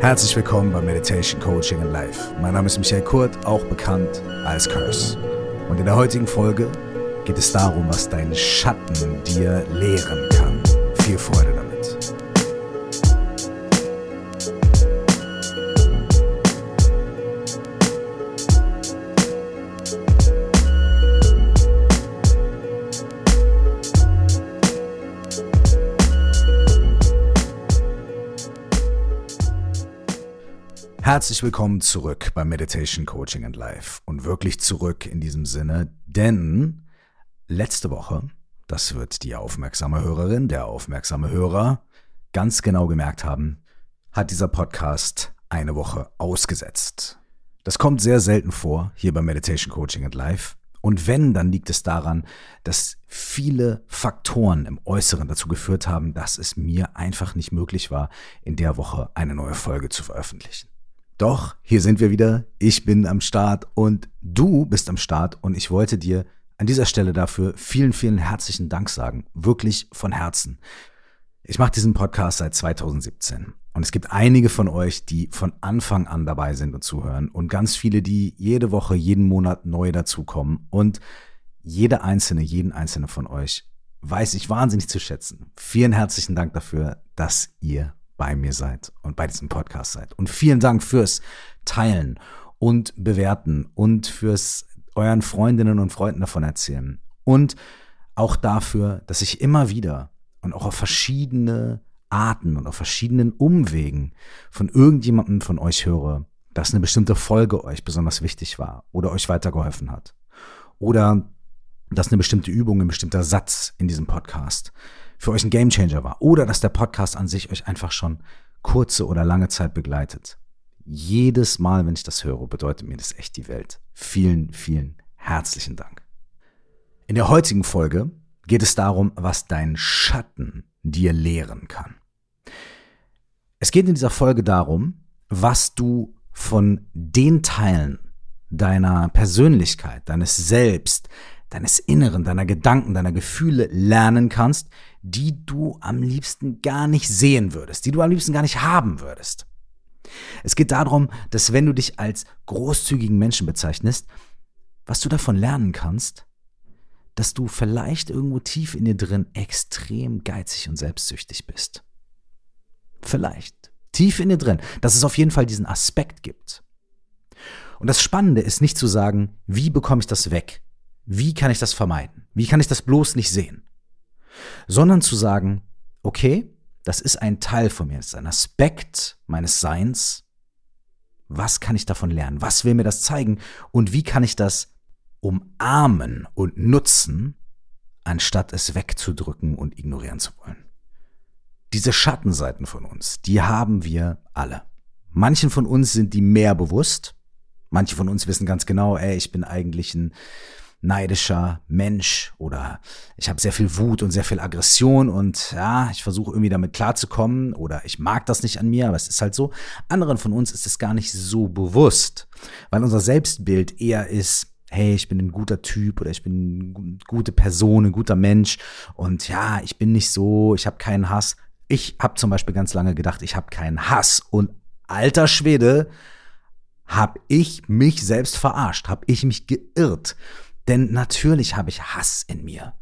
Herzlich willkommen bei Meditation Coaching in Life. Mein Name ist Michael Kurt, auch bekannt als Curse. Und in der heutigen Folge geht es darum, was dein Schatten dir lehren kann. Viel Freude Herzlich willkommen zurück bei Meditation Coaching and Life und wirklich zurück in diesem Sinne, denn letzte Woche, das wird die aufmerksame Hörerin, der aufmerksame Hörer ganz genau gemerkt haben, hat dieser Podcast eine Woche ausgesetzt. Das kommt sehr selten vor hier bei Meditation Coaching and Life. Und wenn, dann liegt es daran, dass viele Faktoren im Äußeren dazu geführt haben, dass es mir einfach nicht möglich war, in der Woche eine neue Folge zu veröffentlichen. Doch, hier sind wir wieder. Ich bin am Start und du bist am Start und ich wollte dir an dieser Stelle dafür vielen, vielen herzlichen Dank sagen. Wirklich von Herzen. Ich mache diesen Podcast seit 2017 und es gibt einige von euch, die von Anfang an dabei sind und zuhören und ganz viele, die jede Woche, jeden Monat neu dazukommen und jede einzelne, jeden einzelne von euch weiß ich wahnsinnig zu schätzen. Vielen herzlichen Dank dafür, dass ihr bei mir seid und bei diesem Podcast seid. Und vielen Dank fürs Teilen und Bewerten und fürs euren Freundinnen und Freunden davon erzählen. Und auch dafür, dass ich immer wieder und auch auf verschiedene Arten und auf verschiedenen Umwegen von irgendjemandem von euch höre, dass eine bestimmte Folge euch besonders wichtig war oder euch weitergeholfen hat. Oder dass eine bestimmte Übung, ein bestimmter Satz in diesem Podcast für euch ein Gamechanger war oder dass der Podcast an sich euch einfach schon kurze oder lange Zeit begleitet. Jedes Mal, wenn ich das höre, bedeutet mir das echt die Welt. Vielen, vielen herzlichen Dank. In der heutigen Folge geht es darum, was dein Schatten dir lehren kann. Es geht in dieser Folge darum, was du von den Teilen deiner Persönlichkeit, deines Selbst, deines Inneren, deiner Gedanken, deiner Gefühle lernen kannst, die du am liebsten gar nicht sehen würdest, die du am liebsten gar nicht haben würdest. Es geht darum, dass wenn du dich als großzügigen Menschen bezeichnest, was du davon lernen kannst, dass du vielleicht irgendwo tief in dir drin extrem geizig und selbstsüchtig bist. Vielleicht. Tief in dir drin. Dass es auf jeden Fall diesen Aspekt gibt. Und das Spannende ist nicht zu sagen, wie bekomme ich das weg? Wie kann ich das vermeiden? Wie kann ich das bloß nicht sehen? Sondern zu sagen, okay, das ist ein Teil von mir, das ist ein Aspekt meines Seins. Was kann ich davon lernen? Was will mir das zeigen? Und wie kann ich das umarmen und nutzen, anstatt es wegzudrücken und ignorieren zu wollen? Diese Schattenseiten von uns, die haben wir alle. Manchen von uns sind die mehr bewusst. Manche von uns wissen ganz genau, ey, ich bin eigentlich ein neidischer Mensch oder ich habe sehr viel Wut und sehr viel Aggression und ja, ich versuche irgendwie damit klarzukommen oder ich mag das nicht an mir, aber es ist halt so. Anderen von uns ist es gar nicht so bewusst, weil unser Selbstbild eher ist, hey, ich bin ein guter Typ oder ich bin eine gute Person, ein guter Mensch und ja, ich bin nicht so, ich habe keinen Hass. Ich habe zum Beispiel ganz lange gedacht, ich habe keinen Hass und alter Schwede, habe ich mich selbst verarscht, habe ich mich geirrt. Denn natürlich habe ich Hass in mir.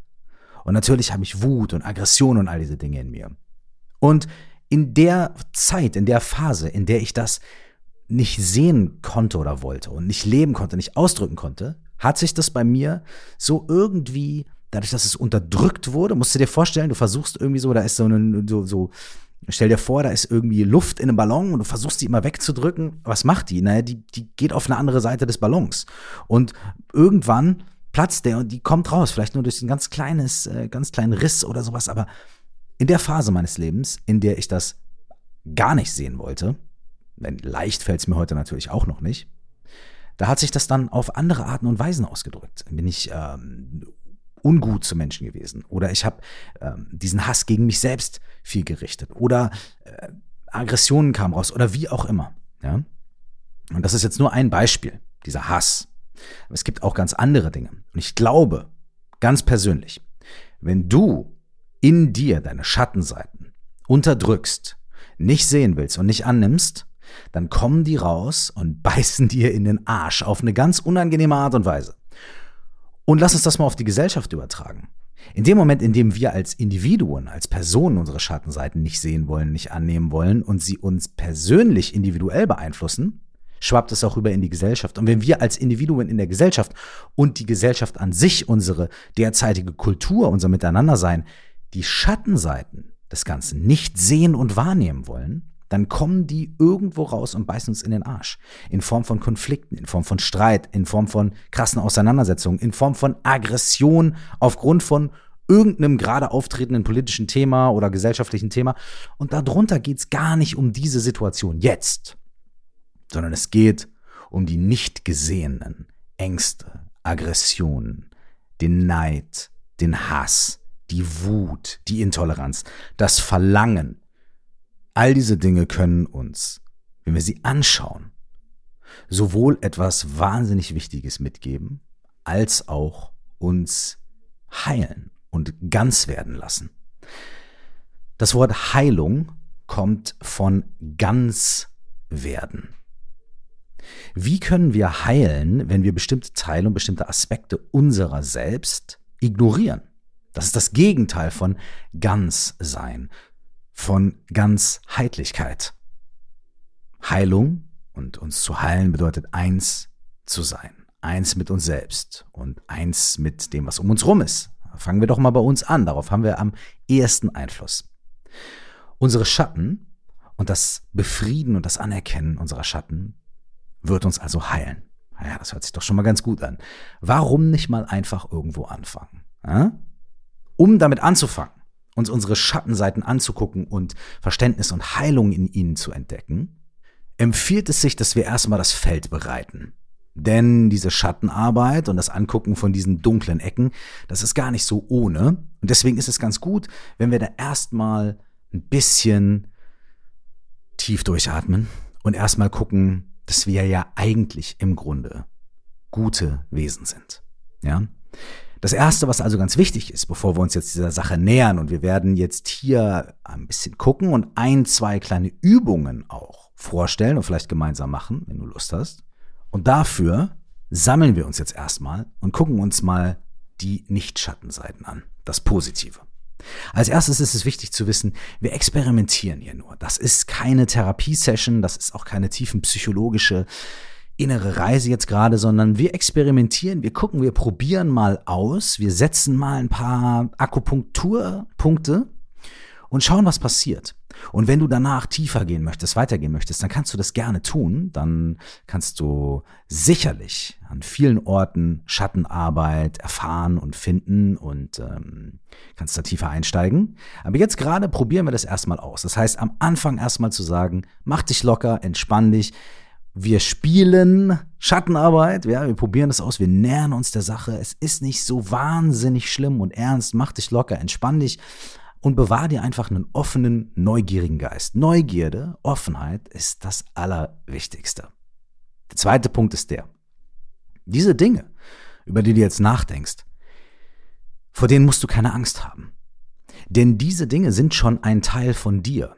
Und natürlich habe ich Wut und Aggression und all diese Dinge in mir. Und in der Zeit, in der Phase, in der ich das nicht sehen konnte oder wollte und nicht leben konnte, nicht ausdrücken konnte, hat sich das bei mir so irgendwie, dadurch, dass es unterdrückt wurde, musst du dir vorstellen, du versuchst irgendwie so, da ist so ein, so, so, stell dir vor, da ist irgendwie Luft in einem Ballon und du versuchst die immer wegzudrücken. Was macht die? Naja, die, die geht auf eine andere Seite des Ballons. Und irgendwann platzt der und die kommt raus, vielleicht nur durch ein ganz kleines, äh, ganz kleinen Riss oder sowas, aber in der Phase meines Lebens, in der ich das gar nicht sehen wollte, denn leicht fällt es mir heute natürlich auch noch nicht, da hat sich das dann auf andere Arten und Weisen ausgedrückt. Bin ich ähm, ungut zu Menschen gewesen oder ich habe ähm, diesen Hass gegen mich selbst viel gerichtet oder äh, Aggressionen kamen raus oder wie auch immer. Ja? Und das ist jetzt nur ein Beispiel, dieser Hass. Aber es gibt auch ganz andere Dinge. Und ich glaube, ganz persönlich, wenn du in dir deine Schattenseiten unterdrückst, nicht sehen willst und nicht annimmst, dann kommen die raus und beißen dir in den Arsch auf eine ganz unangenehme Art und Weise. Und lass uns das mal auf die Gesellschaft übertragen. In dem Moment, in dem wir als Individuen, als Personen unsere Schattenseiten nicht sehen wollen, nicht annehmen wollen und sie uns persönlich individuell beeinflussen, schwappt es auch rüber in die Gesellschaft. Und wenn wir als Individuen in der Gesellschaft und die Gesellschaft an sich, unsere derzeitige Kultur, unser Miteinandersein, die Schattenseiten des Ganzen nicht sehen und wahrnehmen wollen, dann kommen die irgendwo raus und beißen uns in den Arsch. In Form von Konflikten, in Form von Streit, in Form von krassen Auseinandersetzungen, in Form von Aggression aufgrund von irgendeinem gerade auftretenden politischen Thema oder gesellschaftlichen Thema. Und darunter geht es gar nicht um diese Situation jetzt, sondern es geht um die nicht gesehenen Ängste, Aggressionen, den Neid, den Hass, die Wut, die Intoleranz, das Verlangen, All diese Dinge können uns, wenn wir sie anschauen, sowohl etwas wahnsinnig Wichtiges mitgeben, als auch uns heilen und ganz werden lassen. Das Wort Heilung kommt von ganz werden. Wie können wir heilen, wenn wir bestimmte Teile und bestimmte Aspekte unserer selbst ignorieren? Das ist das Gegenteil von ganz sein von Ganzheitlichkeit. Heilung und uns zu heilen bedeutet eins zu sein. Eins mit uns selbst und eins mit dem, was um uns rum ist. Fangen wir doch mal bei uns an. Darauf haben wir am ehesten Einfluss. Unsere Schatten und das Befrieden und das Anerkennen unserer Schatten wird uns also heilen. Ja, das hört sich doch schon mal ganz gut an. Warum nicht mal einfach irgendwo anfangen? Ja? Um damit anzufangen, uns unsere Schattenseiten anzugucken und Verständnis und Heilung in ihnen zu entdecken, empfiehlt es sich, dass wir erstmal das Feld bereiten. Denn diese Schattenarbeit und das Angucken von diesen dunklen Ecken, das ist gar nicht so ohne. Und deswegen ist es ganz gut, wenn wir da erstmal ein bisschen tief durchatmen und erstmal gucken, dass wir ja eigentlich im Grunde gute Wesen sind. Ja? Das Erste, was also ganz wichtig ist, bevor wir uns jetzt dieser Sache nähern, und wir werden jetzt hier ein bisschen gucken und ein, zwei kleine Übungen auch vorstellen und vielleicht gemeinsam machen, wenn du Lust hast. Und dafür sammeln wir uns jetzt erstmal und gucken uns mal die Nicht-Schattenseiten an, das Positive. Als erstes ist es wichtig zu wissen, wir experimentieren hier nur. Das ist keine Therapiesession, das ist auch keine tiefenpsychologische innere Reise jetzt gerade, sondern wir experimentieren, wir gucken, wir probieren mal aus, wir setzen mal ein paar Akupunkturpunkte und schauen, was passiert. Und wenn du danach tiefer gehen möchtest, weitergehen möchtest, dann kannst du das gerne tun. Dann kannst du sicherlich an vielen Orten Schattenarbeit erfahren und finden und ähm, kannst da tiefer einsteigen. Aber jetzt gerade probieren wir das erstmal aus. Das heißt, am Anfang erstmal zu sagen, mach dich locker, entspann dich wir spielen Schattenarbeit, ja, wir probieren das aus, wir nähern uns der Sache. Es ist nicht so wahnsinnig schlimm und ernst. Mach dich locker, entspann dich und bewahr dir einfach einen offenen, neugierigen Geist. Neugierde, Offenheit ist das Allerwichtigste. Der zweite Punkt ist der. Diese Dinge, über die du jetzt nachdenkst, vor denen musst du keine Angst haben. Denn diese Dinge sind schon ein Teil von dir.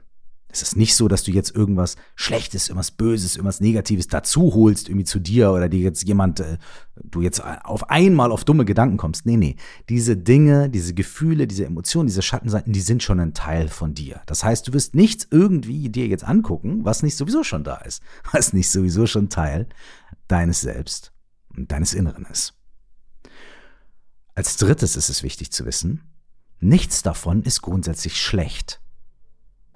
Es ist nicht so, dass du jetzt irgendwas Schlechtes, irgendwas Böses, irgendwas Negatives dazu holst, irgendwie zu dir oder dir jetzt jemand, äh, du jetzt auf einmal auf dumme Gedanken kommst. Nee, nee. Diese Dinge, diese Gefühle, diese Emotionen, diese Schattenseiten, die sind schon ein Teil von dir. Das heißt, du wirst nichts irgendwie dir jetzt angucken, was nicht sowieso schon da ist. Was nicht sowieso schon Teil deines Selbst und deines Inneren ist. Als drittes ist es wichtig zu wissen, nichts davon ist grundsätzlich schlecht.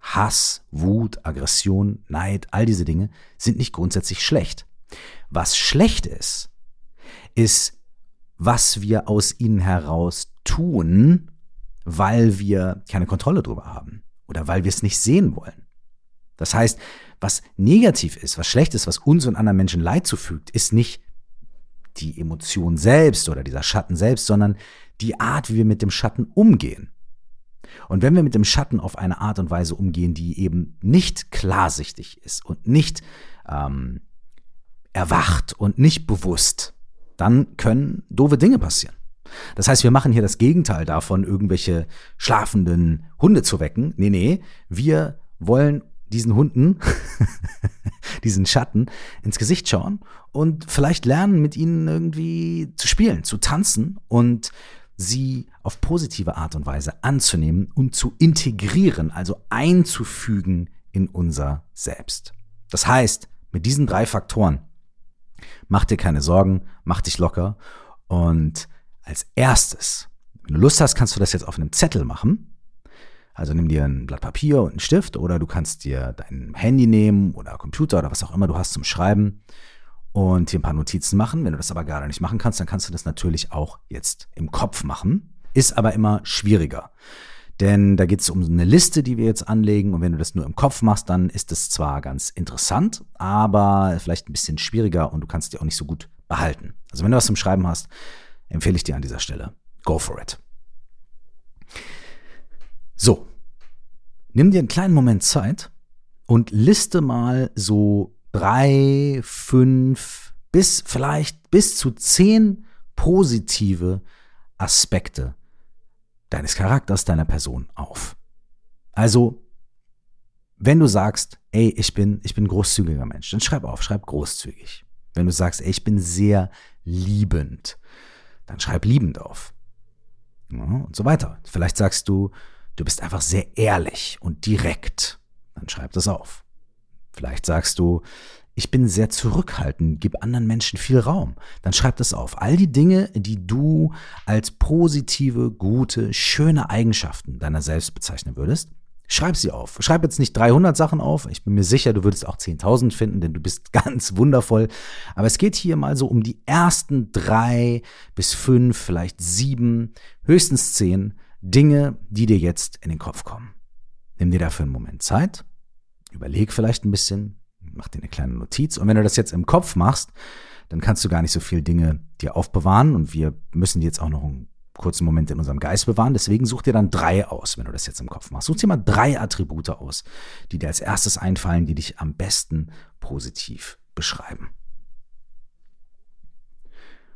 Hass, Wut, Aggression, Neid, all diese Dinge sind nicht grundsätzlich schlecht. Was schlecht ist, ist, was wir aus ihnen heraus tun, weil wir keine Kontrolle darüber haben oder weil wir es nicht sehen wollen. Das heißt, was negativ ist, was schlecht ist, was uns und anderen Menschen Leid zufügt, ist nicht die Emotion selbst oder dieser Schatten selbst, sondern die Art, wie wir mit dem Schatten umgehen. Und wenn wir mit dem Schatten auf eine Art und Weise umgehen, die eben nicht klarsichtig ist und nicht ähm, erwacht und nicht bewusst, dann können doofe Dinge passieren. Das heißt, wir machen hier das Gegenteil davon, irgendwelche schlafenden Hunde zu wecken. Nee, nee, wir wollen diesen Hunden diesen Schatten ins Gesicht schauen und vielleicht lernen, mit ihnen irgendwie zu spielen, zu tanzen und sie auf positive Art und Weise anzunehmen und zu integrieren, also einzufügen in unser Selbst. Das heißt, mit diesen drei Faktoren, mach dir keine Sorgen, mach dich locker und als erstes, wenn du Lust hast, kannst du das jetzt auf einem Zettel machen also nimm dir ein Blatt Papier und einen Stift oder du kannst dir dein Handy nehmen oder Computer oder was auch immer du hast zum Schreiben und hier ein paar Notizen machen. Wenn du das aber gerade nicht machen kannst, dann kannst du das natürlich auch jetzt im Kopf machen. Ist aber immer schwieriger. Denn da geht es um eine Liste, die wir jetzt anlegen. Und wenn du das nur im Kopf machst, dann ist es zwar ganz interessant, aber vielleicht ein bisschen schwieriger und du kannst die auch nicht so gut behalten. Also wenn du was zum Schreiben hast, empfehle ich dir an dieser Stelle, go for it. So, nimm dir einen kleinen Moment Zeit und liste mal so drei, fünf bis vielleicht bis zu zehn positive Aspekte deines Charakters, deiner Person auf. Also, wenn du sagst, ey, ich bin, ich bin großzügiger Mensch, dann schreib auf, schreib großzügig. Wenn du sagst, ey, ich bin sehr liebend, dann schreib liebend auf. Ja, und so weiter. Vielleicht sagst du, du bist einfach sehr ehrlich und direkt, dann schreib das auf. Vielleicht sagst du, ich bin sehr zurückhaltend, gib anderen Menschen viel Raum. Dann schreib das auf. All die Dinge, die du als positive, gute, schöne Eigenschaften deiner selbst bezeichnen würdest, schreib sie auf. Schreib jetzt nicht 300 Sachen auf. Ich bin mir sicher, du würdest auch 10.000 finden, denn du bist ganz wundervoll. Aber es geht hier mal so um die ersten drei bis fünf, vielleicht sieben, höchstens zehn Dinge, die dir jetzt in den Kopf kommen. Nimm dir dafür einen Moment Zeit, überleg vielleicht ein bisschen, mach dir eine kleine Notiz und wenn du das jetzt im Kopf machst, dann kannst du gar nicht so viele Dinge dir aufbewahren und wir müssen jetzt auch noch einen kurzen Moment in unserem Geist bewahren. Deswegen such dir dann drei aus, wenn du das jetzt im Kopf machst. Such dir mal drei Attribute aus, die dir als erstes einfallen, die dich am besten positiv beschreiben.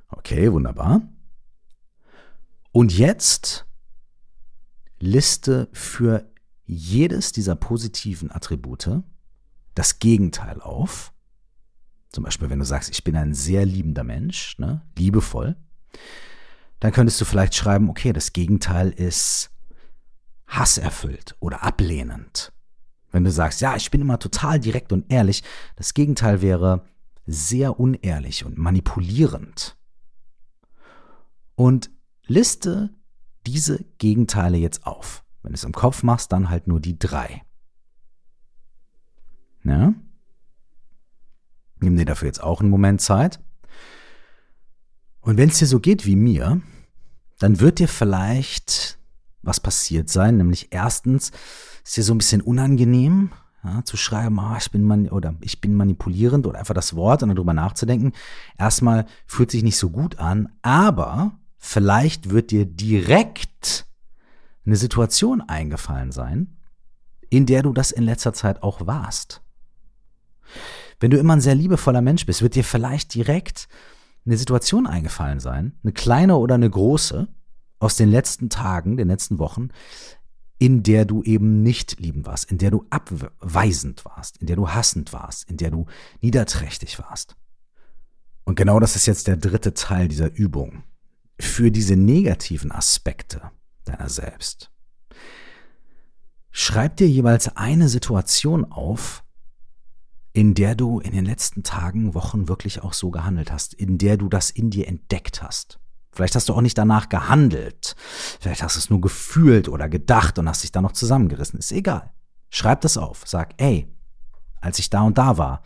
Okay, wunderbar. Und jetzt liste für jedes dieser positiven Attribute das Gegenteil auf. Zum Beispiel, wenn du sagst, ich bin ein sehr liebender Mensch, ne, liebevoll, dann könntest du vielleicht schreiben, okay, das Gegenteil ist hasserfüllt oder ablehnend. Wenn du sagst, ja, ich bin immer total direkt und ehrlich, das Gegenteil wäre sehr unehrlich und manipulierend. Und liste diese Gegenteile jetzt auf. Wenn du es im Kopf machst, dann halt nur die drei. Ja? Nimm dir dafür jetzt auch einen Moment Zeit. Und wenn es dir so geht wie mir, dann wird dir vielleicht was passiert sein. Nämlich erstens ist dir so ein bisschen unangenehm, ja, zu schreiben, ah, ich bin oder ich bin manipulierend oder einfach das Wort und darüber nachzudenken. Erstmal fühlt sich nicht so gut an, aber Vielleicht wird dir direkt eine Situation eingefallen sein, in der du das in letzter Zeit auch warst. Wenn du immer ein sehr liebevoller Mensch bist, wird dir vielleicht direkt eine Situation eingefallen sein, eine kleine oder eine große, aus den letzten Tagen, den letzten Wochen, in der du eben nicht liebend warst, in der du abweisend warst, in der du hassend warst, in der du niederträchtig warst. Und genau das ist jetzt der dritte Teil dieser Übung für diese negativen Aspekte deiner selbst. Schreib dir jeweils eine Situation auf, in der du in den letzten Tagen, Wochen wirklich auch so gehandelt hast, in der du das in dir entdeckt hast. Vielleicht hast du auch nicht danach gehandelt. Vielleicht hast du es nur gefühlt oder gedacht und hast dich dann noch zusammengerissen. Ist egal. Schreib das auf. Sag, ey, als ich da und da war,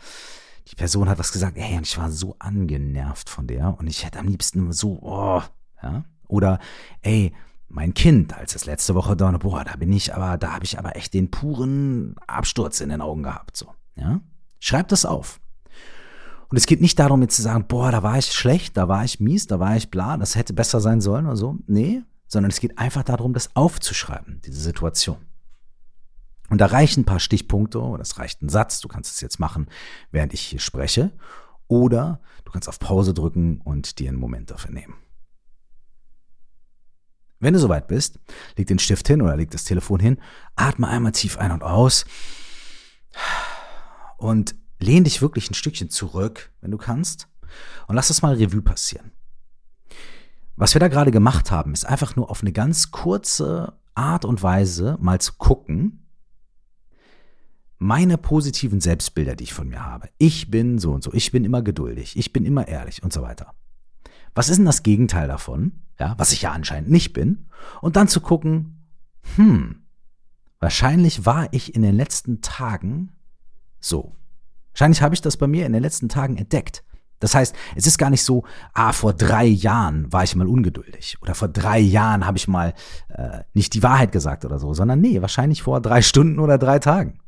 die Person hat was gesagt, ey, und ich war so angenervt von der und ich hätte am liebsten so, oh, ja? Oder, ey, mein Kind, als es letzte Woche da, boah, da bin ich aber, da habe ich aber echt den puren Absturz in den Augen gehabt, so, ja? Schreib das auf. Und es geht nicht darum, jetzt zu sagen, boah, da war ich schlecht, da war ich mies, da war ich bla, das hätte besser sein sollen oder so. Nee, sondern es geht einfach darum, das aufzuschreiben, diese Situation. Und da reichen ein paar Stichpunkte oder es reicht ein Satz. Du kannst es jetzt machen, während ich hier spreche. Oder du kannst auf Pause drücken und dir einen Moment dafür nehmen. Wenn du soweit bist, leg den Stift hin oder leg das Telefon hin, atme einmal tief ein und aus und lehn dich wirklich ein Stückchen zurück, wenn du kannst, und lass das mal Revue passieren. Was wir da gerade gemacht haben, ist einfach nur auf eine ganz kurze Art und Weise mal zu gucken, meine positiven Selbstbilder, die ich von mir habe. Ich bin so und so, ich bin immer geduldig, ich bin immer ehrlich und so weiter. Was ist denn das Gegenteil davon? Ja, was ich ja anscheinend nicht bin. Und dann zu gucken, hm, wahrscheinlich war ich in den letzten Tagen so. Wahrscheinlich habe ich das bei mir in den letzten Tagen entdeckt. Das heißt, es ist gar nicht so, ah, vor drei Jahren war ich mal ungeduldig oder vor drei Jahren habe ich mal äh, nicht die Wahrheit gesagt oder so, sondern nee, wahrscheinlich vor drei Stunden oder drei Tagen.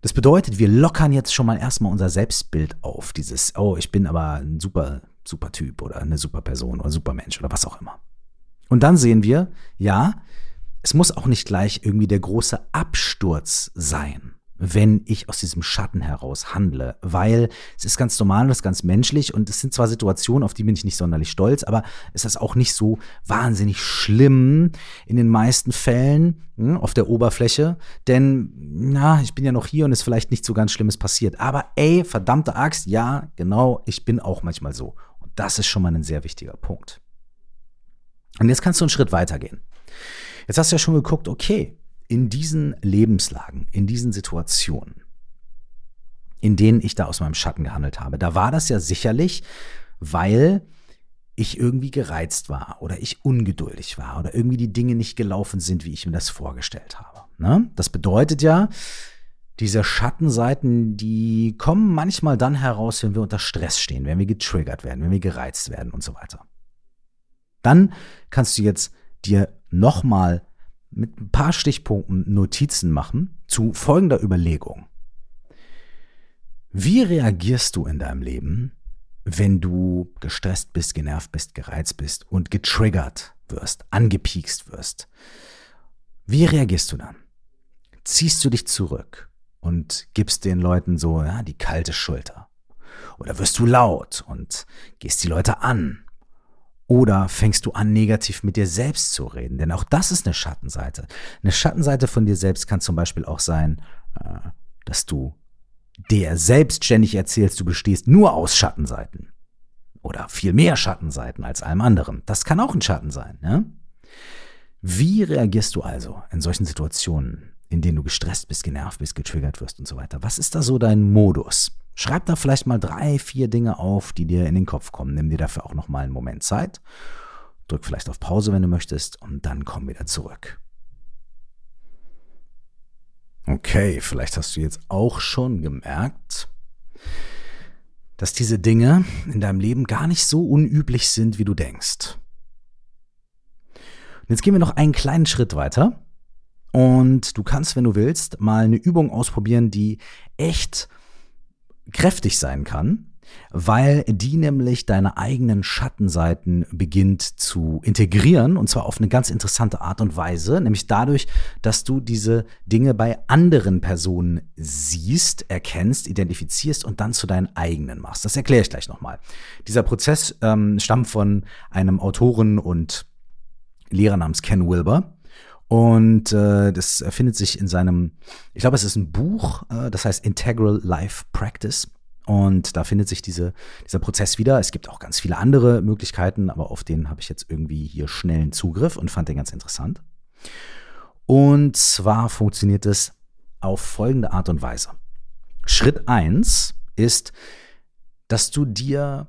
Das bedeutet, wir lockern jetzt schon mal erstmal unser Selbstbild auf, dieses, oh, ich bin aber ein super, super Typ oder eine super Person oder super Mensch oder was auch immer. Und dann sehen wir, ja, es muss auch nicht gleich irgendwie der große Absturz sein wenn ich aus diesem Schatten heraus handle, weil es ist ganz normal und es ist ganz menschlich und es sind zwar Situationen, auf die bin ich nicht sonderlich stolz, aber es ist auch nicht so wahnsinnig schlimm in den meisten Fällen hm, auf der Oberfläche, denn na, ich bin ja noch hier und es ist vielleicht nicht so ganz Schlimmes passiert, aber ey, verdammte Axt, ja, genau, ich bin auch manchmal so das ist schon mal ein sehr wichtiger Punkt. Und jetzt kannst du einen Schritt weitergehen. Jetzt hast du ja schon geguckt, okay, in diesen Lebenslagen, in diesen Situationen, in denen ich da aus meinem Schatten gehandelt habe, da war das ja sicherlich, weil ich irgendwie gereizt war oder ich ungeduldig war oder irgendwie die Dinge nicht gelaufen sind, wie ich mir das vorgestellt habe. Ne? Das bedeutet ja, diese Schattenseiten, die kommen manchmal dann heraus, wenn wir unter Stress stehen, wenn wir getriggert werden, wenn wir gereizt werden und so weiter. Dann kannst du jetzt dir nochmal mit ein paar Stichpunkten Notizen machen zu folgender Überlegung. Wie reagierst du in deinem Leben, wenn du gestresst bist, genervt bist, gereizt bist und getriggert wirst, angepiekst wirst? Wie reagierst du dann? Ziehst du dich zurück und gibst den Leuten so ja, die kalte Schulter? Oder wirst du laut und gehst die Leute an oder fängst du an, negativ mit dir selbst zu reden? Denn auch das ist eine Schattenseite. Eine Schattenseite von dir selbst kann zum Beispiel auch sein, äh, dass du dir selbstständig erzählst, du bestehst nur aus Schattenseiten. Oder viel mehr Schattenseiten als allem anderen. Das kann auch ein Schatten sein. Ne? Wie reagierst du also in solchen Situationen, in denen du gestresst bist, genervt bist, getriggert wirst und so weiter? Was ist da so dein Modus? Schreib da vielleicht mal drei, vier Dinge auf, die dir in den Kopf kommen. Nimm dir dafür auch noch mal einen Moment Zeit. Drück vielleicht auf Pause, wenn du möchtest, und dann komm wieder zurück. Okay, vielleicht hast du jetzt auch schon gemerkt, dass diese Dinge in deinem Leben gar nicht so unüblich sind, wie du denkst. Und jetzt gehen wir noch einen kleinen Schritt weiter. Und du kannst, wenn du willst, mal eine Übung ausprobieren, die echt kräftig sein kann, weil die nämlich deine eigenen Schattenseiten beginnt zu integrieren und zwar auf eine ganz interessante Art und Weise, nämlich dadurch, dass du diese Dinge bei anderen Personen siehst, erkennst, identifizierst und dann zu deinen eigenen machst. Das erkläre ich gleich nochmal. Dieser Prozess ähm, stammt von einem Autoren und Lehrer namens Ken Wilber. Und äh, das findet sich in seinem, ich glaube, es ist ein Buch, äh, das heißt Integral Life Practice. Und da findet sich diese, dieser Prozess wieder. Es gibt auch ganz viele andere Möglichkeiten, aber auf den habe ich jetzt irgendwie hier schnellen Zugriff und fand den ganz interessant. Und zwar funktioniert es auf folgende Art und Weise. Schritt eins ist, dass du dir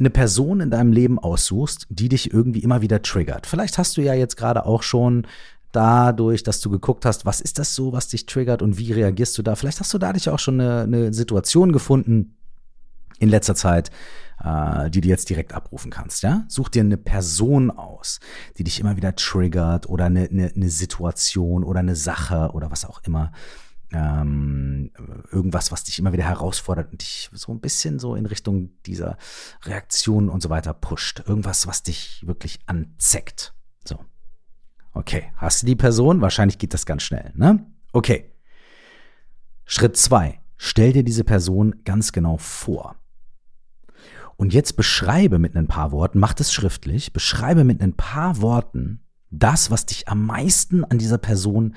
eine Person in deinem Leben aussuchst, die dich irgendwie immer wieder triggert. Vielleicht hast du ja jetzt gerade auch schon dadurch, dass du geguckt hast, was ist das so, was dich triggert und wie reagierst du da. Vielleicht hast du dadurch auch schon eine, eine Situation gefunden in letzter Zeit, äh, die du jetzt direkt abrufen kannst. Ja? Such dir eine Person aus, die dich immer wieder triggert oder eine, eine, eine Situation oder eine Sache oder was auch immer ähm, irgendwas, was dich immer wieder herausfordert und dich so ein bisschen so in Richtung dieser Reaktion und so weiter pusht. Irgendwas, was dich wirklich anzeckt. So. Okay, hast du die Person? Wahrscheinlich geht das ganz schnell, ne? Okay. Schritt zwei: Stell dir diese Person ganz genau vor. Und jetzt beschreibe mit ein paar Worten, mach das schriftlich, beschreibe mit ein paar Worten das, was dich am meisten an dieser Person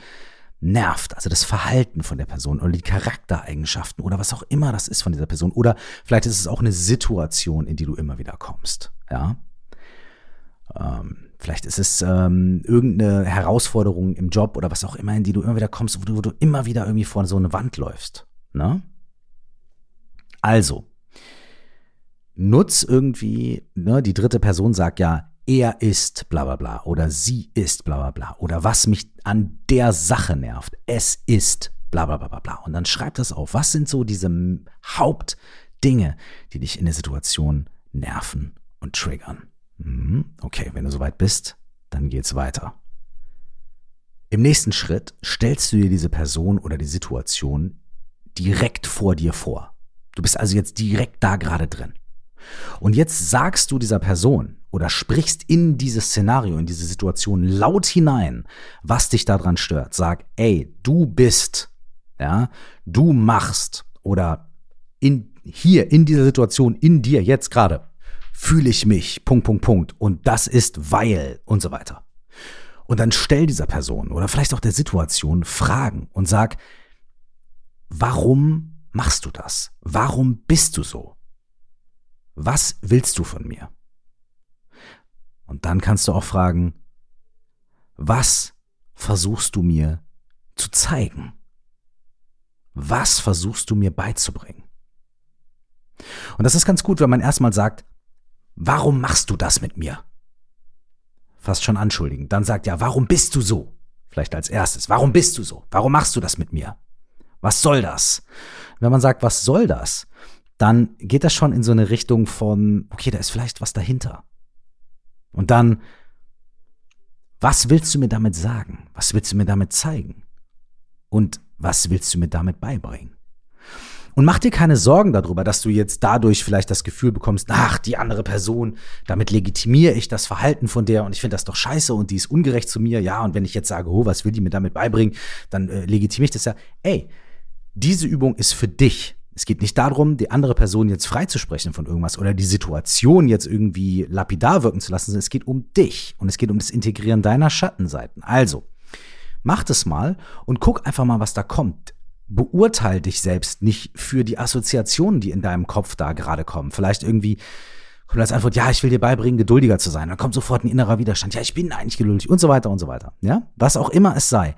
nervt, also das Verhalten von der Person oder die Charaktereigenschaften oder was auch immer das ist von dieser Person oder vielleicht ist es auch eine Situation, in die du immer wieder kommst, ja. Ähm, vielleicht ist es ähm, irgendeine Herausforderung im Job oder was auch immer, in die du immer wieder kommst, wo du, wo du immer wieder irgendwie vor so eine Wand läufst, ne? Also, nutz irgendwie, ne, die dritte Person sagt ja, er ist bla bla bla oder sie ist bla bla bla oder was mich an der Sache nervt, es ist bla bla bla bla und dann schreib das auf. Was sind so diese Hauptdinge, die dich in der Situation nerven und triggern? Mhm, okay, wenn du soweit bist, dann geht's weiter. Im nächsten Schritt stellst du dir diese Person oder die Situation direkt vor dir vor. Du bist also jetzt direkt da gerade drin. Und jetzt sagst du dieser Person oder sprichst in dieses Szenario, in diese Situation laut hinein, was dich daran stört. Sag, ey, du bist, ja, du machst oder in, hier in dieser Situation, in dir jetzt gerade, fühle ich mich, Punkt, Punkt, Punkt. Und das ist weil und so weiter. Und dann stell dieser Person oder vielleicht auch der Situation Fragen und sag, warum machst du das? Warum bist du so? Was willst du von mir? Und dann kannst du auch fragen, was versuchst du mir zu zeigen? Was versuchst du mir beizubringen? Und das ist ganz gut, wenn man erstmal sagt, warum machst du das mit mir? Fast schon anschuldigen. Dann sagt ja, warum bist du so? Vielleicht als erstes. Warum bist du so? Warum machst du das mit mir? Was soll das? Wenn man sagt, was soll das? dann geht das schon in so eine Richtung von, okay, da ist vielleicht was dahinter. Und dann, was willst du mir damit sagen? Was willst du mir damit zeigen? Und was willst du mir damit beibringen? Und mach dir keine Sorgen darüber, dass du jetzt dadurch vielleicht das Gefühl bekommst, ach, die andere Person, damit legitimiere ich das Verhalten von der und ich finde das doch scheiße und die ist ungerecht zu mir. Ja, und wenn ich jetzt sage, oh, was will die mir damit beibringen, dann äh, legitimiere ich das ja. Ey, diese Übung ist für dich. Es geht nicht darum, die andere Person jetzt freizusprechen von irgendwas oder die Situation jetzt irgendwie lapidar wirken zu lassen, sondern es geht um dich und es geht um das Integrieren deiner Schattenseiten. Also, mach das mal und guck einfach mal, was da kommt. Beurteil dich selbst nicht für die Assoziationen, die in deinem Kopf da gerade kommen. Vielleicht irgendwie kommt als Antwort, ja, ich will dir beibringen, geduldiger zu sein. Dann kommt sofort ein innerer Widerstand, ja, ich bin eigentlich geduldig und so weiter und so weiter. Ja, was auch immer es sei.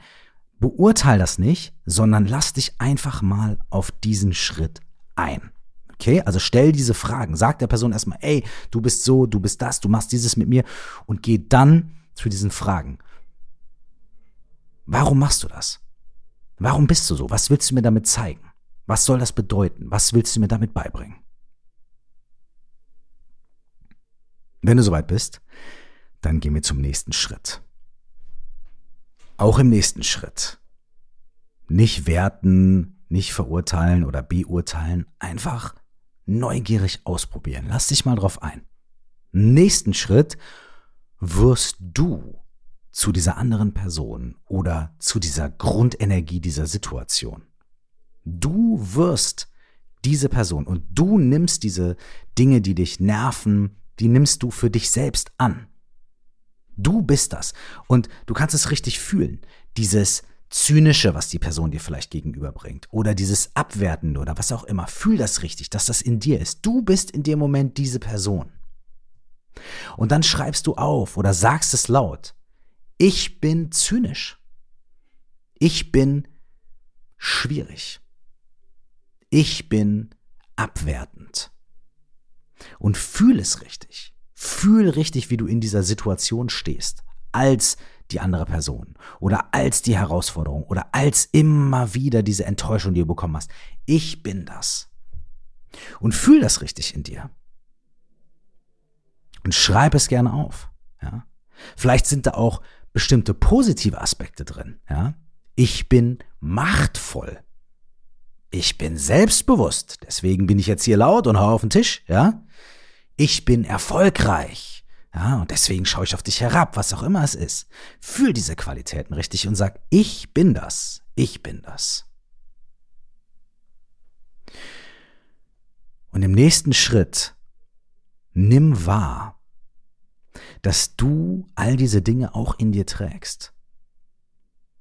Beurteil das nicht, sondern lass dich einfach mal auf diesen Schritt ein. Okay, also stell diese Fragen. Sag der Person erstmal, ey, du bist so, du bist das, du machst dieses mit mir und geh dann zu diesen Fragen. Warum machst du das? Warum bist du so? Was willst du mir damit zeigen? Was soll das bedeuten? Was willst du mir damit beibringen? Wenn du soweit bist, dann gehen wir zum nächsten Schritt. Auch im nächsten Schritt. Nicht werten, nicht verurteilen oder beurteilen, einfach neugierig ausprobieren. Lass dich mal drauf ein. Nächsten Schritt wirst du zu dieser anderen Person oder zu dieser Grundenergie dieser Situation. Du wirst diese Person und du nimmst diese Dinge, die dich nerven, die nimmst du für dich selbst an. Du bist das. Und du kannst es richtig fühlen. Dieses Zynische, was die Person dir vielleicht gegenüberbringt. Oder dieses Abwertende oder was auch immer. Fühl das richtig, dass das in dir ist. Du bist in dem Moment diese Person. Und dann schreibst du auf oder sagst es laut. Ich bin zynisch. Ich bin schwierig. Ich bin abwertend. Und fühl es richtig. Fühl richtig, wie du in dieser Situation stehst, als die andere Person oder als die Herausforderung oder als immer wieder diese Enttäuschung, die du bekommen hast. Ich bin das. Und fühl das richtig in dir. Und schreib es gerne auf. Ja? Vielleicht sind da auch bestimmte positive Aspekte drin. Ja? Ich bin machtvoll. Ich bin selbstbewusst. Deswegen bin ich jetzt hier laut und hau auf den Tisch. Ja? Ich bin erfolgreich. Ja, und deswegen schaue ich auf dich herab, was auch immer es ist. Fühl diese Qualitäten richtig und sag, ich bin das. Ich bin das. Und im nächsten Schritt nimm wahr, dass du all diese Dinge auch in dir trägst.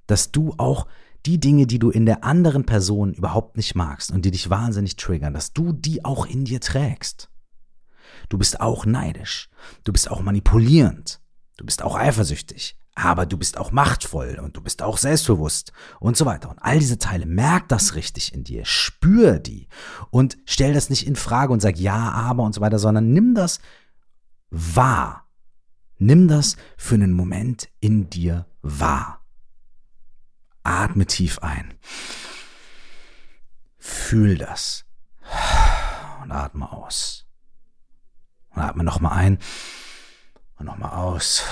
Dass du auch die Dinge, die du in der anderen Person überhaupt nicht magst und die dich wahnsinnig triggern, dass du die auch in dir trägst. Du bist auch neidisch. Du bist auch manipulierend. Du bist auch eifersüchtig. Aber du bist auch machtvoll und du bist auch selbstbewusst und so weiter. Und all diese Teile, merk das richtig in dir, spür die und stell das nicht in Frage und sag ja, aber und so weiter, sondern nimm das wahr. Nimm das für einen Moment in dir wahr. Atme tief ein. Fühl das. Und atme aus. Und atme nochmal ein und nochmal aus.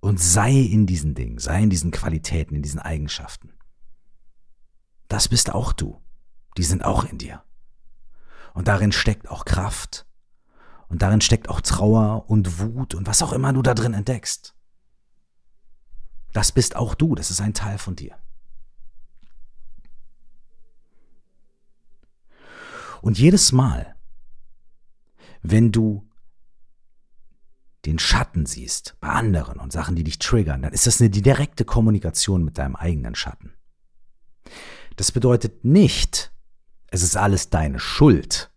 Und sei in diesen Dingen, sei in diesen Qualitäten, in diesen Eigenschaften. Das bist auch du. Die sind auch in dir. Und darin steckt auch Kraft. Und darin steckt auch Trauer und Wut und was auch immer du da drin entdeckst. Das bist auch du, das ist ein Teil von dir. Und jedes Mal, wenn du den Schatten siehst bei anderen und Sachen, die dich triggern, dann ist das eine direkte Kommunikation mit deinem eigenen Schatten. Das bedeutet nicht, es ist alles deine Schuld.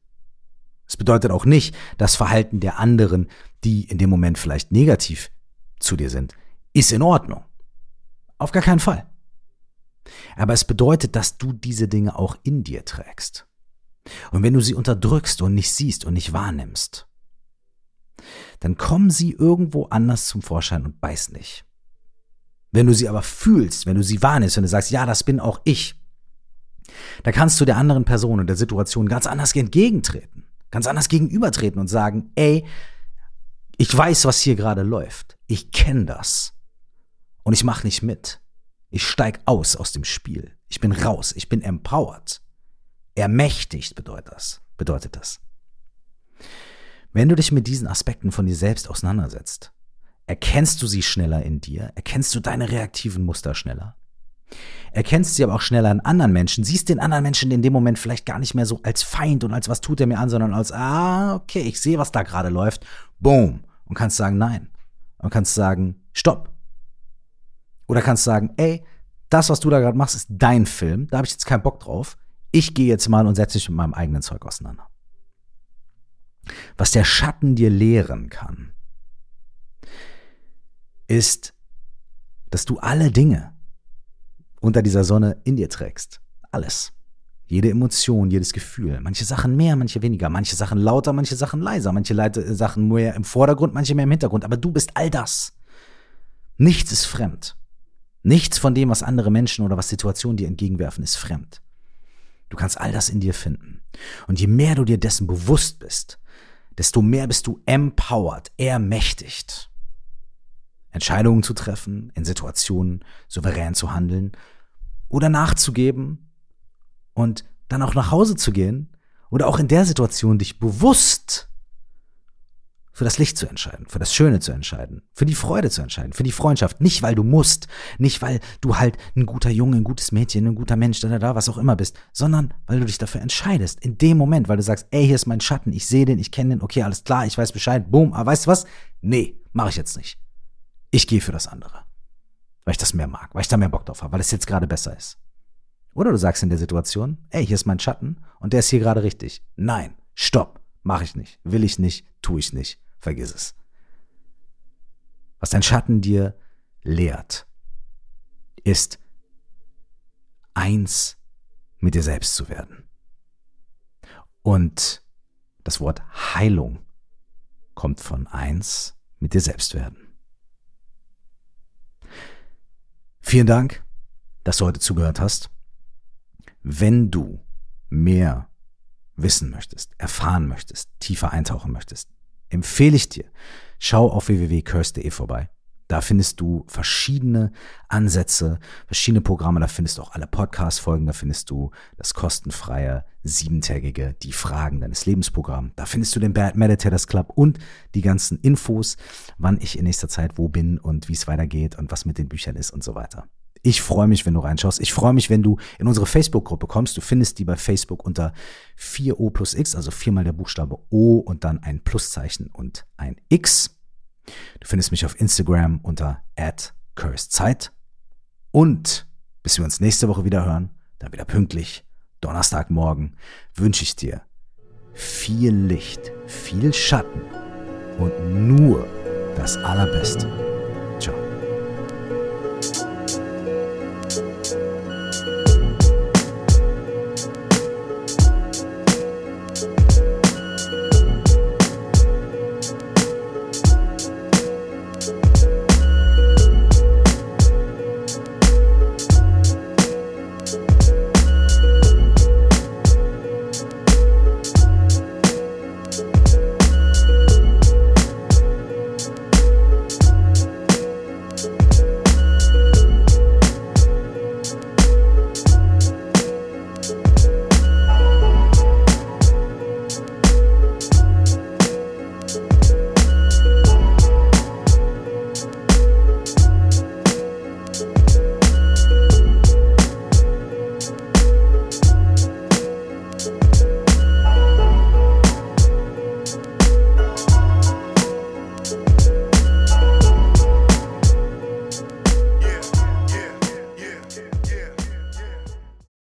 Es bedeutet auch nicht, das Verhalten der anderen, die in dem Moment vielleicht negativ zu dir sind, ist in Ordnung. Auf gar keinen Fall. Aber es bedeutet, dass du diese Dinge auch in dir trägst. Und wenn du sie unterdrückst und nicht siehst und nicht wahrnimmst, dann kommen sie irgendwo anders zum Vorschein und beiß nicht. Wenn du sie aber fühlst, wenn du sie wahrnimmst, wenn du sagst, ja, das bin auch ich, da kannst du der anderen Person und der Situation ganz anders entgegentreten, ganz anders gegenübertreten und sagen, ey, ich weiß, was hier gerade läuft. Ich kenne das. Und ich mache nicht mit. Ich steig aus aus dem Spiel. Ich bin raus. Ich bin empowered. Ermächtigt bedeutet das. Bedeutet das. Wenn du dich mit diesen Aspekten von dir selbst auseinandersetzt, erkennst du sie schneller in dir, erkennst du deine reaktiven Muster schneller, erkennst sie aber auch schneller in anderen Menschen, siehst den anderen Menschen in dem Moment vielleicht gar nicht mehr so als Feind und als was tut er mir an, sondern als, ah, okay, ich sehe, was da gerade läuft, boom, und kannst sagen, nein. Und kannst sagen, stopp. Oder kannst sagen, ey, das, was du da gerade machst, ist dein Film, da habe ich jetzt keinen Bock drauf. Ich gehe jetzt mal und setze mich mit meinem eigenen Zeug auseinander was der Schatten dir lehren kann, ist, dass du alle Dinge unter dieser Sonne in dir trägst. Alles. Jede Emotion, jedes Gefühl. Manche Sachen mehr, manche weniger. Manche Sachen lauter, manche Sachen leiser. Manche Sachen mehr im Vordergrund, manche mehr im Hintergrund. Aber du bist all das. Nichts ist fremd. Nichts von dem, was andere Menschen oder was Situationen dir entgegenwerfen, ist fremd. Du kannst all das in dir finden. Und je mehr du dir dessen bewusst bist, desto mehr bist du empowered, ermächtigt. Entscheidungen zu treffen, in Situationen souverän zu handeln oder nachzugeben und dann auch nach Hause zu gehen oder auch in der Situation dich bewusst für das Licht zu entscheiden, für das Schöne zu entscheiden, für die Freude zu entscheiden, für die Freundschaft. Nicht, weil du musst, nicht, weil du halt ein guter Junge, ein gutes Mädchen, ein guter Mensch, da, da, was auch immer bist, sondern weil du dich dafür entscheidest. In dem Moment, weil du sagst, ey, hier ist mein Schatten, ich sehe den, ich kenne den, okay, alles klar, ich weiß Bescheid, boom, aber weißt du was? Nee, mache ich jetzt nicht. Ich gehe für das andere. Weil ich das mehr mag, weil ich da mehr Bock drauf habe, weil es jetzt gerade besser ist. Oder du sagst in der Situation, ey, hier ist mein Schatten und der ist hier gerade richtig. Nein, stopp, mache ich nicht, will ich nicht, tue ich nicht vergiss es. Was dein Schatten dir lehrt, ist eins mit dir selbst zu werden. Und das Wort Heilung kommt von eins mit dir selbst werden. Vielen Dank, dass du heute zugehört hast. Wenn du mehr wissen möchtest, erfahren möchtest, tiefer eintauchen möchtest, empfehle ich dir, schau auf www.curse.de vorbei. Da findest du verschiedene Ansätze, verschiedene Programme. Da findest du auch alle Podcast-Folgen. Da findest du das kostenfreie, siebentägige Die Fragen deines Lebensprogramm. Da findest du den Bad Meditators Club und die ganzen Infos, wann ich in nächster Zeit wo bin und wie es weitergeht und was mit den Büchern ist und so weiter. Ich freue mich, wenn du reinschaust. Ich freue mich, wenn du in unsere Facebook-Gruppe kommst. Du findest die bei Facebook unter 4O plus X, also viermal der Buchstabe O und dann ein Pluszeichen und ein X. Du findest mich auf Instagram unter @cursedzeit und Bis wir uns nächste Woche wieder hören, dann wieder pünktlich, Donnerstagmorgen, wünsche ich dir viel Licht, viel Schatten und nur das Allerbeste.